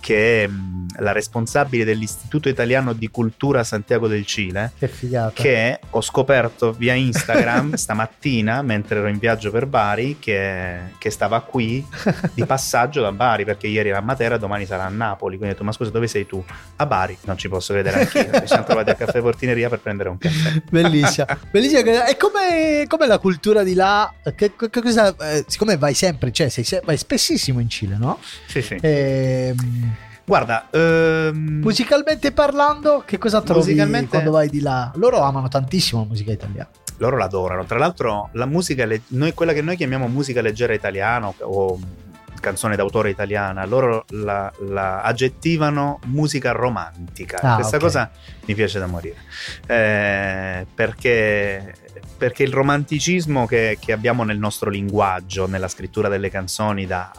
che è mm, la responsabile dell'Istituto Italiano di Cultura Santiago del Cile. Che figata. Che ho scoperto via Instagram <laughs> stamattina mentre ero in viaggio per Bari che, che, stava qui di <laughs> passaggio da Bari perché ieri era a Matera e domani sarà a Napoli. Quindi ho detto ma scusa dove sei tu? A Bari. Non ci posso credere anch'io. Ci siamo <laughs> trovati a Caffè Portineria per prendere un caffè. Bellissima. Bellissima. E come, come la cultura di là? Che, che cosa, eh, siccome vai sempre, cioè sei, vai spessissimo in Cile, no? Sì, sì. E, ehm, Guarda, ehm... musicalmente parlando, che cosa trovi musicalmente... quando vai di là? Loro amano tantissimo la musica italiana. Loro l'adorano. Tra l'altro, la musica, le... noi, quella che noi chiamiamo musica leggera italiana o canzone d'autore italiana, loro la, la aggettivano musica romantica. Ah, Questa okay. cosa mi piace da morire. Eh, perché, perché, il romanticismo che, che abbiamo nel nostro linguaggio, nella scrittura delle canzoni da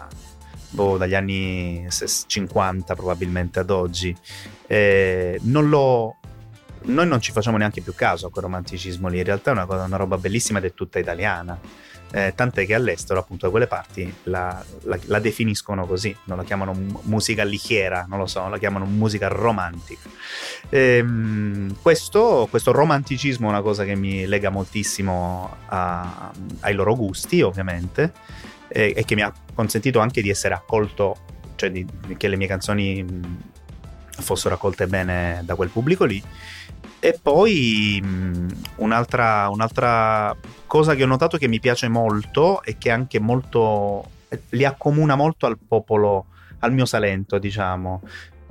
boh, dagli anni 50 probabilmente ad oggi, eh, non lo, noi non ci facciamo neanche più caso a quel romanticismo lì, in realtà è una, cosa, una roba bellissima ed è tutta italiana. Eh, tant'è che all'estero, appunto, da quelle parti la, la, la, definiscono così, non la chiamano musica lichiera, non lo so, la chiamano musica romantica. Ehm, questo, questo, romanticismo è una cosa che mi lega moltissimo a, ai loro gusti, ovviamente e, e, che mi ha consentito anche di essere accolto, cioè di, che le mie canzoni fossero accolte bene da quel pubblico lì. E poi un'altra, un'altra cosa che ho notato che mi piace molto e che anche molto li accomuna molto al popolo, al mio Salento, diciamo,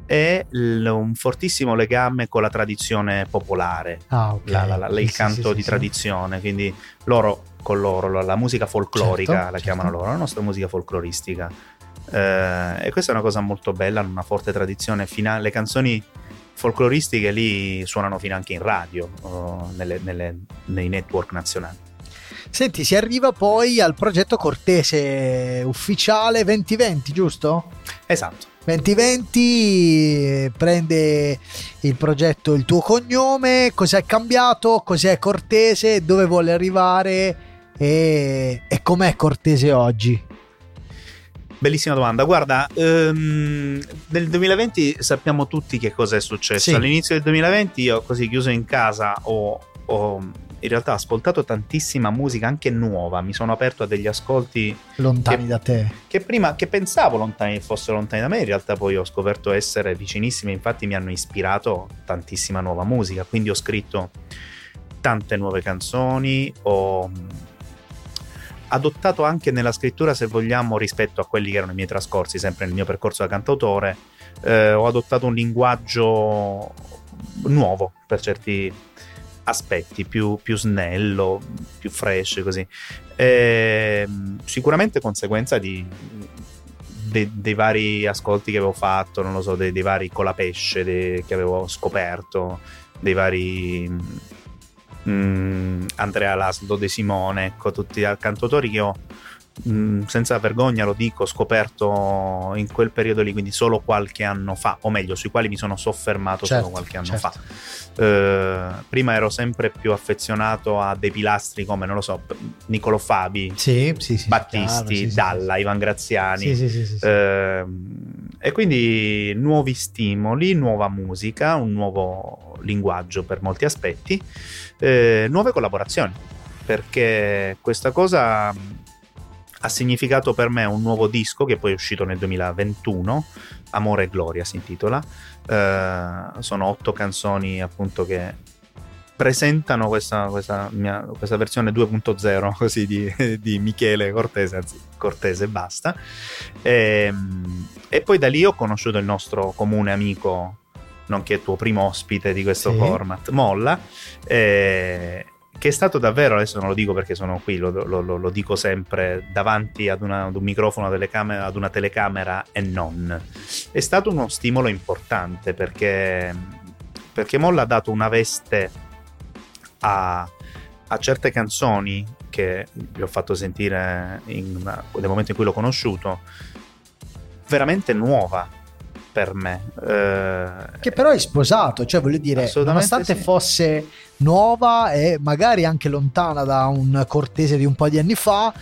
è l- un fortissimo legame con la tradizione popolare, ah, okay. la, la, la, il sì, canto sì, di sì, tradizione, quindi loro con loro, la musica folclorica certo, la certo. chiamano loro, la nostra musica folcloristica. Eh, e questa è una cosa molto bella, una forte tradizione. Fina- le canzoni folcloristiche lì suonano fino anche in radio, nelle, nelle, nei network nazionali. Senti, si arriva poi al progetto Cortese ufficiale 2020, giusto? Esatto. 2020 prende il progetto il tuo cognome, cos'è cambiato, cos'è Cortese, dove vuole arrivare e, e com'è Cortese oggi? Bellissima domanda. Guarda, um, nel 2020 sappiamo tutti che cosa è successo. Sì. All'inizio del 2020 io così chiuso in casa ho, ho in realtà ho ascoltato tantissima musica anche nuova, mi sono aperto a degli ascolti lontani che, da te. Che prima che pensavo lontani, fossero lontani da me, in realtà poi ho scoperto essere vicinissimi, infatti mi hanno ispirato tantissima nuova musica, quindi ho scritto tante nuove canzoni, ho adottato anche nella scrittura, se vogliamo, rispetto a quelli che erano i miei trascorsi, sempre nel mio percorso da cantautore, eh, ho adottato un linguaggio nuovo per certi aspetti, più, più snello, più fresh, così. E, ehm, sicuramente conseguenza di, de, dei vari ascolti che avevo fatto, non lo so, dei, dei vari colapesce de, che avevo scoperto dei vari mm, Andrea Laszlo, De Simone, ecco, tutti cantautori che ho Mm, senza vergogna lo dico, scoperto in quel periodo lì, quindi solo qualche anno fa, o meglio, sui quali mi sono soffermato certo, solo qualche anno certo. fa. Uh, prima ero sempre più affezionato a dei pilastri come, non lo so, Nicolo Fabi, sì, sì, sì, Battisti, Dalla, Ivan Graziani. Uh, e quindi nuovi stimoli, nuova musica, un nuovo linguaggio per molti aspetti, uh, nuove collaborazioni. Perché questa cosa ha significato per me un nuovo disco che poi è uscito nel 2021, Amore e Gloria si intitola. Uh, sono otto canzoni appunto che presentano questa, questa, mia, questa versione 2.0 <laughs> così di, di, Michele Cortese, anzi Cortese e basta. E, ehm, e, poi da lì ho conosciuto il nostro comune amico, nonché tuo primo ospite di questo sì. format, Molla. E, che è stato davvero, adesso non lo dico perché sono qui, lo, lo, lo, dico sempre davanti ad, una, ad un microfono, ad una telecamera e non. È stato uno stimolo importante perché, perché Molla ha dato una veste a, a certe canzoni che vi ho fatto sentire in, nel momento in cui l'ho conosciuto, veramente nuova per me. Eh, che però è sposato, cioè voglio dire, nonostante sì. fosse nuova e magari anche lontana da un cortese di un po' di anni fa,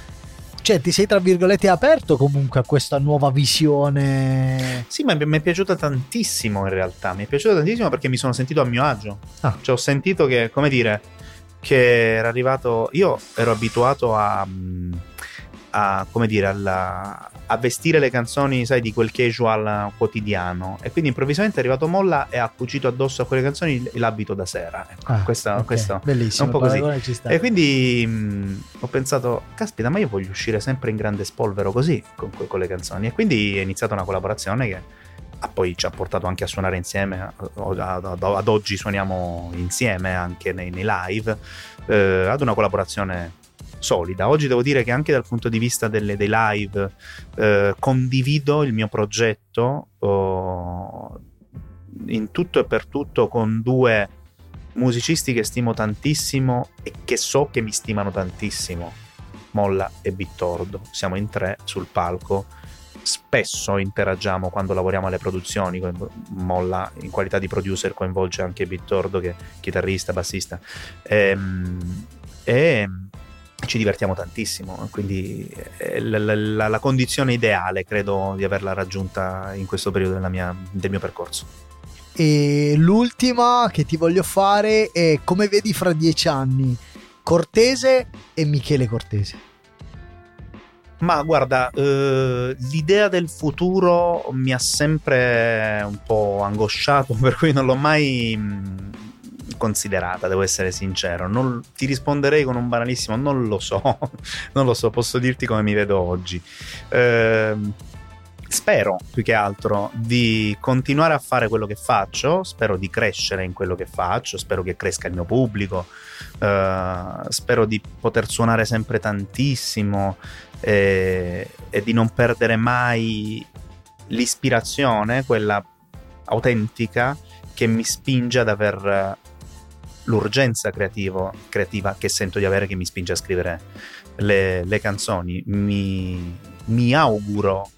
cioè ti sei tra virgolette aperto comunque a questa nuova visione. Sì, ma mi è piaciuta tantissimo in realtà, mi è piaciuta tantissimo perché mi sono sentito a mio agio. Ah. Cioè ho sentito che, come dire, che era arrivato, io ero abituato a... a come dire, alla, a vestire le canzoni, sai, di quel casual quotidiano. E quindi improvvisamente è arrivato Molla e ha cucito addosso a quelle canzoni l'abito da sera. Ecco, ah, questa, okay. questo Bellissimo, è un po' così. E quindi mh, ho pensato, caspita, ma io voglio uscire sempre in grande spolvero così con, con le canzoni. E quindi è iniziata una collaborazione che ah, poi ci ha portato anche a suonare insieme. Ad, oggi suoniamo insieme anche nei, nei live. Eh, ad una collaborazione solida. Oggi devo dire che anche dal punto di vista delle, dei live eh, condivido il mio progetto oh, in tutto e per tutto con due musicisti che stimo tantissimo e che so che mi stimano tantissimo. Molla e Bittordo. Siamo in tre sul palco. Spesso interagiamo quando lavoriamo alle produzioni. Molla, in qualità di producer, coinvolge anche Bittordo, che è chitarrista, bassista. Ehm, e, e ci divertiamo tantissimo, quindi è la, la, la, condizione ideale credo di averla raggiunta in questo periodo mia, del mio percorso. E l'ultima che ti voglio fare è come vedi fra dieci anni Cortese e Michele Cortese. Ma guarda, eh, l'idea del futuro mi ha sempre un po' angosciato, <laughs> per cui non l'ho mai considerata, devo essere sincero. Non, ti risponderei con un banalissimo, non lo so, <laughs> non lo so, posso dirti come mi vedo oggi. Eh, spero più che altro di continuare a fare quello che faccio, spero di crescere in quello che faccio, spero che cresca il mio pubblico, eh, spero di poter suonare sempre tantissimo e, e di non perdere mai l'ispirazione, quella autentica che mi spinge ad aver l'urgenza creativo, creativa che sento di avere che mi spinge a scrivere le, le canzoni. Mi, mi, auguro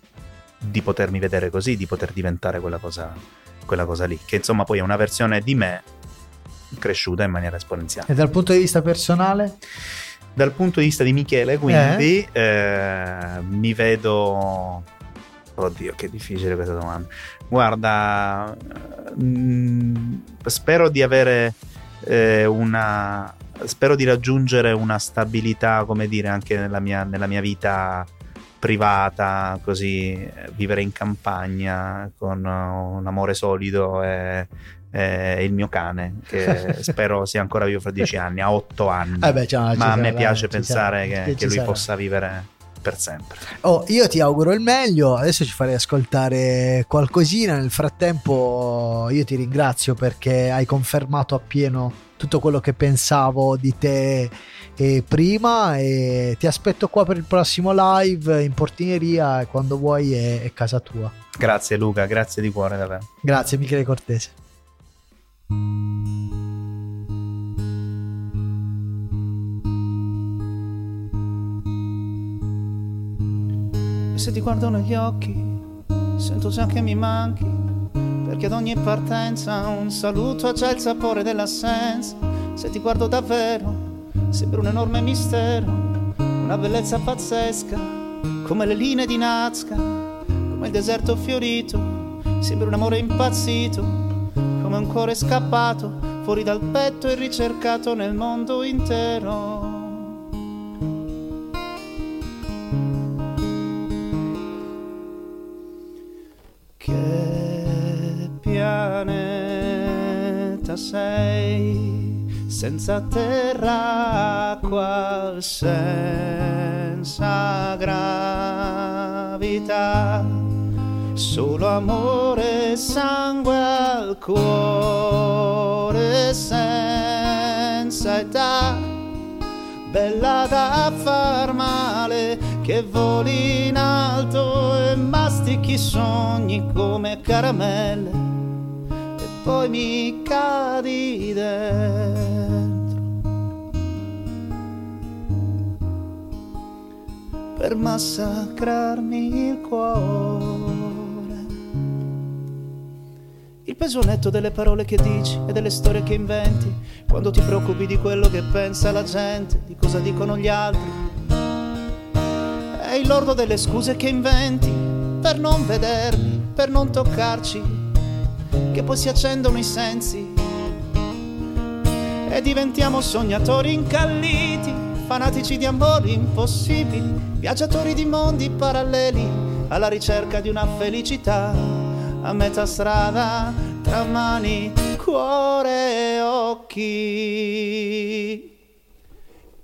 di potermi vedere così, di poter diventare quella cosa, quella cosa lì, che insomma poi è una versione di me cresciuta in maniera esponenziale. E dal punto di vista personale? Dal punto di vista di Michele, quindi, eh? Eh, mi vedo... Oddio, che difficile questa domanda. Guarda, mh, mm, spero di avere eh, una spero di raggiungere una stabilità, come dire, anche nella mia, nella mia vita privata, così vivere in campagna con un amore solido e, e il mio cane, che <laughs> spero sia ancora vivo fra dieci anni, ha otto anni. Eh beh, ma a me piace pensare sarà, che, che lui sarà. possa vivere per sempre. Oh, io ti auguro il meglio, adesso ci farei ascoltare qualcosina, nel frattempo io ti ringrazio perché hai confermato appieno tutto quello che pensavo di te eh, prima e ti aspetto qua per il prossimo live in portineria e quando vuoi è, è casa tua. Grazie Luca, grazie di cuore davvero. Grazie Michele Cortese. Se ti guardo negli occhi, sento già che mi manchi, perché ad ogni partenza un saluto ha già il sapore dell'assenza. Se ti guardo davvero, sembra un enorme mistero, una bellezza pazzesca, come le linee di Nazca, come il deserto fiorito, sembra un amore impazzito, come un cuore scappato, fuori dal petto e ricercato nel mondo intero. Sei, senza terra, acqua, senza gravità, solo amore, sangue al cuore, senza età bella da far male, che voli in alto e mastichi sogni come caramelle, e poi mi cadi dentro. Per massacrarmi il cuore. Il peso netto delle parole che dici e delle storie che inventi, quando ti preoccupi di quello che pensa la gente, di cosa dicono gli altri. È il lordo delle scuse che inventi per non vedermi, per non toccarci, che poi si accendono i sensi e diventiamo sognatori incalliti, fanatici di amori impossibili, viaggiatori di mondi paralleli alla ricerca di una felicità a metà strada tra mani, cuore e occhi.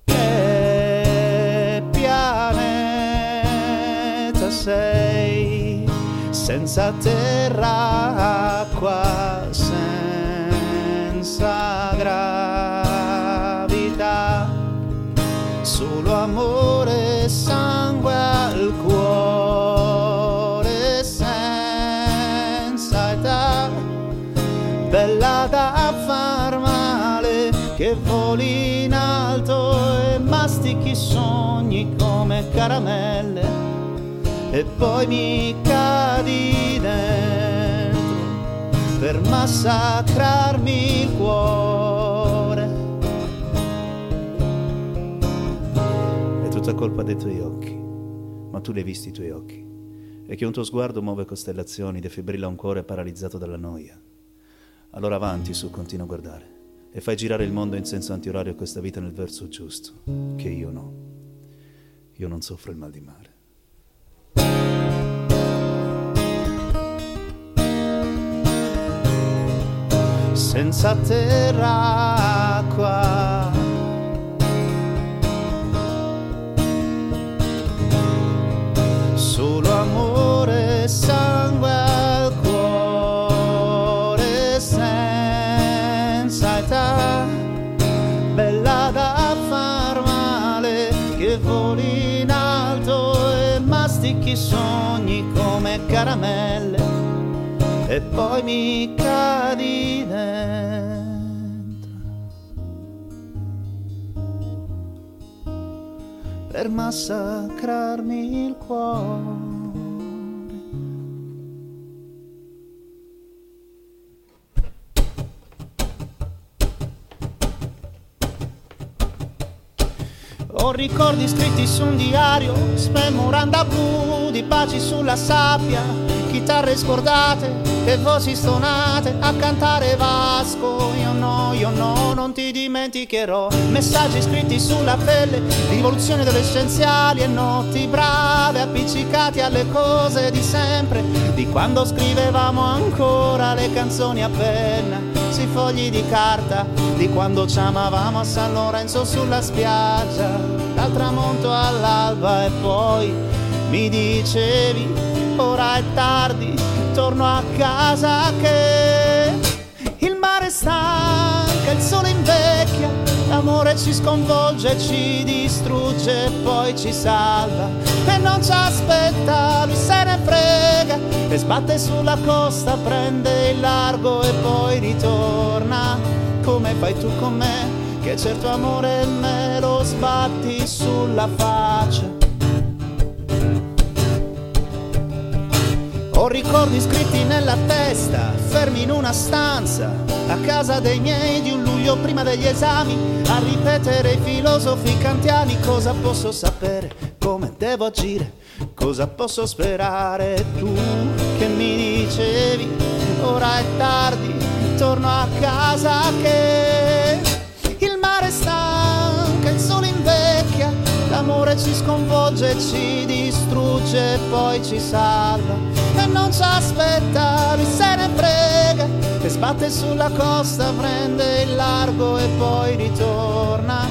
Che pianeta sei, senza terra, acqua, senza gravità, solo amore, sangue al cuore, senza età, bella da far male, che voli in alto e mastichi sogni come caramelle. E poi mi cadi per massacrarmi il cuore. È tutta colpa dei tuoi occhi, ma tu li hai visti i tuoi occhi. E che un tuo sguardo muove costellazioni, defibrilla un cuore paralizzato dalla noia. Allora avanti, su, continua a guardare. E fai girare il mondo in senso antiorario questa vita nel verso giusto, che io no. Io non soffro il mal di mare. Senza terra acqua. Solo amore, sangue e poi mi cadi dentro. Per massacrarmi il cuore. Ho ricordi scritti su un diario, smemoranda blu di baci sulla sabbia, chitarre scordate e voci stonate a cantare Vasco. Io no, io no, non ti dimenticherò. Messaggi scritti sulla pelle, rivoluzioni adolescenziali e notti brave appiccicati alle cose di sempre, di quando scrivevamo ancora le canzoni a penna sui fogli di carta di quando ci amavamo a San Lorenzo sulla spiaggia, dal tramonto all'alba e poi mi dicevi ora è tardi, torno a casa che il mare stanca, il sole invecchia, l'amore ci sconvolge, ci distrugge e poi ci salva e non ci aspetta, lui se ne frega e sbatte sulla costa, prende il largo e poi ritorna come fai tu con me, che certo amore me lo sbatti sulla faccia. Ricordi scritti nella testa, fermi in una stanza, a casa dei miei di un luglio prima degli esami, a ripetere i filosofi kantiani cosa posso sapere, come devo agire, cosa posso sperare? Tu che mi dicevi, ora è tardi, torno a casa che il mare stanca, il sole invecchia, l'amore ci sconvolge, ci distrugge, poi ci salva e non ci aspetta, lui se ne frega e sbatte sulla costa, prende il largo e poi ritorna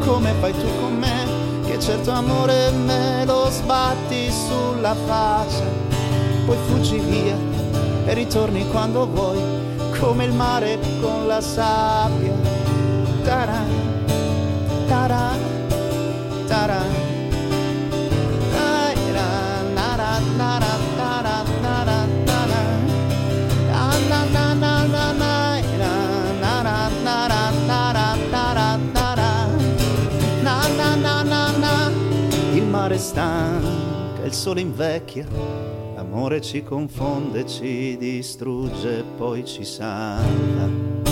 come fai tu con me, che certo amore me lo sbatti sulla faccia, poi fuggi via e ritorni quando vuoi, come il mare con la sabbia. Taran, taran. Taran, sole invecchia, l'amore ci confonde, ci distrugge, poi ci salva.